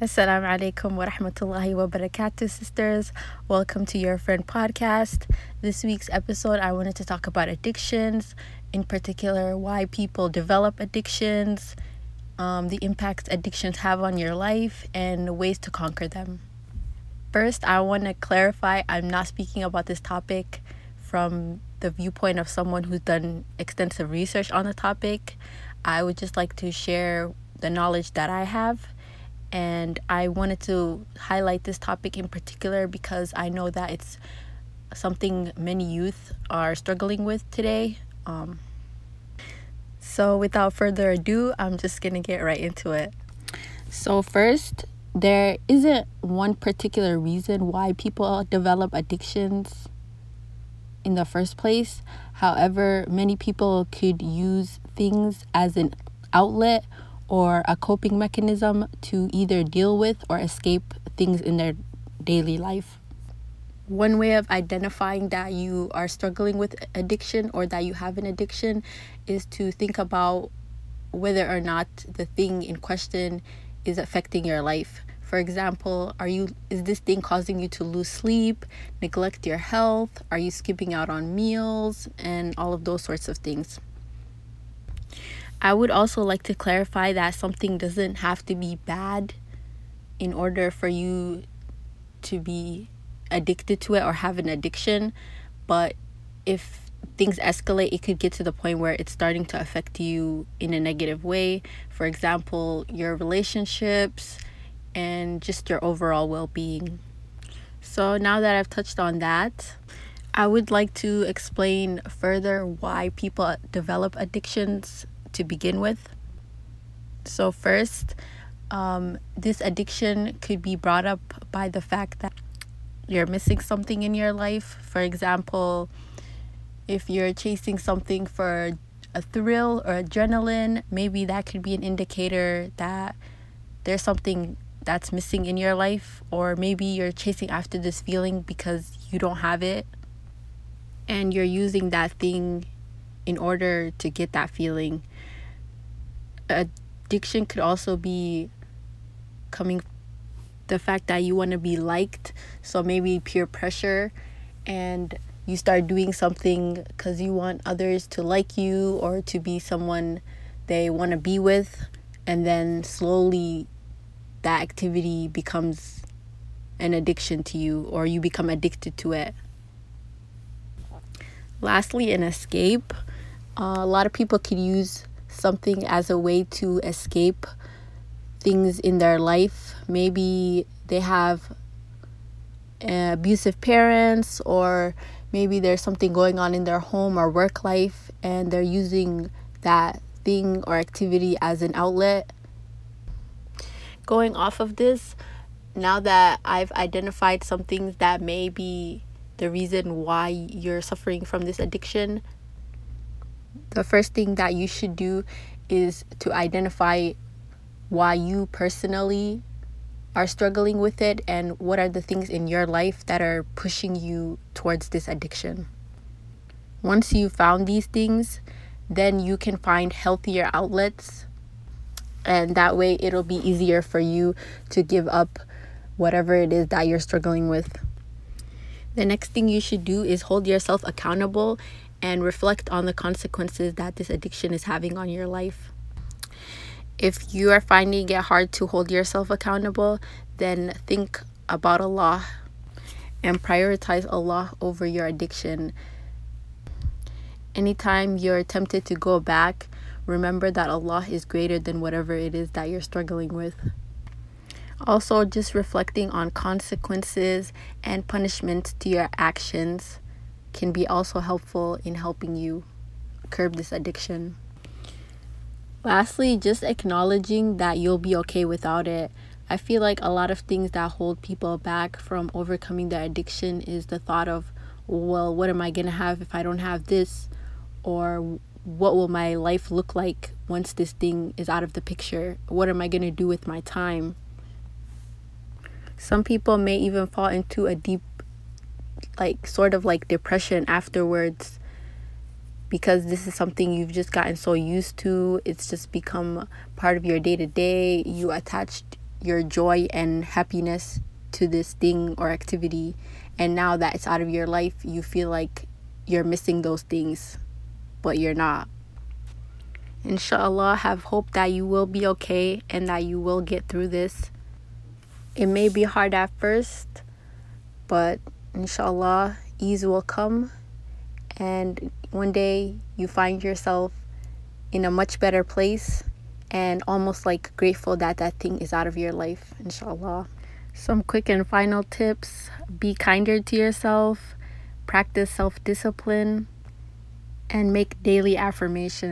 Assalamu alaikum wa rahmatullahi wa barakatuh, sisters. Welcome to Your Friend Podcast. This week's episode, I wanted to talk about addictions, in particular, why people develop addictions, um, the impacts addictions have on your life, and ways to conquer them. First, I want to clarify I'm not speaking about this topic from the viewpoint of someone who's done extensive research on the topic. I would just like to share the knowledge that I have and I wanted to highlight this topic in particular because I know that it's something many youth are struggling with today. Um, so, without further ado, I'm just gonna get right into it. So, first, there isn't one particular reason why people develop addictions in the first place. However, many people could use things as an outlet or a coping mechanism to either deal with or escape things in their daily life. One way of identifying that you are struggling with addiction or that you have an addiction is to think about whether or not the thing in question is affecting your life. For example, are you is this thing causing you to lose sleep, neglect your health, are you skipping out on meals and all of those sorts of things. I would also like to clarify that something doesn't have to be bad in order for you to be addicted to it or have an addiction. But if things escalate, it could get to the point where it's starting to affect you in a negative way. For example, your relationships and just your overall well being. So now that I've touched on that, I would like to explain further why people develop addictions to begin with. So, first, um, this addiction could be brought up by the fact that you're missing something in your life. For example, if you're chasing something for a thrill or adrenaline, maybe that could be an indicator that there's something that's missing in your life, or maybe you're chasing after this feeling because you don't have it and you're using that thing in order to get that feeling addiction could also be coming the fact that you want to be liked so maybe peer pressure and you start doing something because you want others to like you or to be someone they want to be with and then slowly that activity becomes an addiction to you or you become addicted to it. Lastly an escape. Uh, a lot of people could use something as a way to escape things in their life. Maybe they have uh, abusive parents, or maybe there's something going on in their home or work life, and they're using that thing or activity as an outlet. Going off of this, now that I've identified some things that may be the reason why you're suffering from this addiction, the first thing that you should do is to identify why you personally are struggling with it and what are the things in your life that are pushing you towards this addiction. Once you found these things, then you can find healthier outlets and that way it'll be easier for you to give up whatever it is that you're struggling with. The next thing you should do is hold yourself accountable and reflect on the consequences that this addiction is having on your life. If you are finding it hard to hold yourself accountable, then think about Allah and prioritize Allah over your addiction. Anytime you're tempted to go back, remember that Allah is greater than whatever it is that you're struggling with. Also, just reflecting on consequences and punishment to your actions can be also helpful in helping you curb this addiction. Lastly, just acknowledging that you'll be okay without it. I feel like a lot of things that hold people back from overcoming their addiction is the thought of, well, what am I going to have if I don't have this? Or what will my life look like once this thing is out of the picture? What am I going to do with my time? Some people may even fall into a deep like sort of like depression afterwards because this is something you've just gotten so used to. It's just become part of your day to day. You attached your joy and happiness to this thing or activity and now that it's out of your life you feel like you're missing those things but you're not inshallah have hope that you will be okay and that you will get through this it may be hard at first but inshallah ease will come. And one day you find yourself in a much better place and almost like grateful that that thing is out of your life inshallah. Some quick and final tips. Be kinder to yourself. Practice self-discipline and make daily affirmations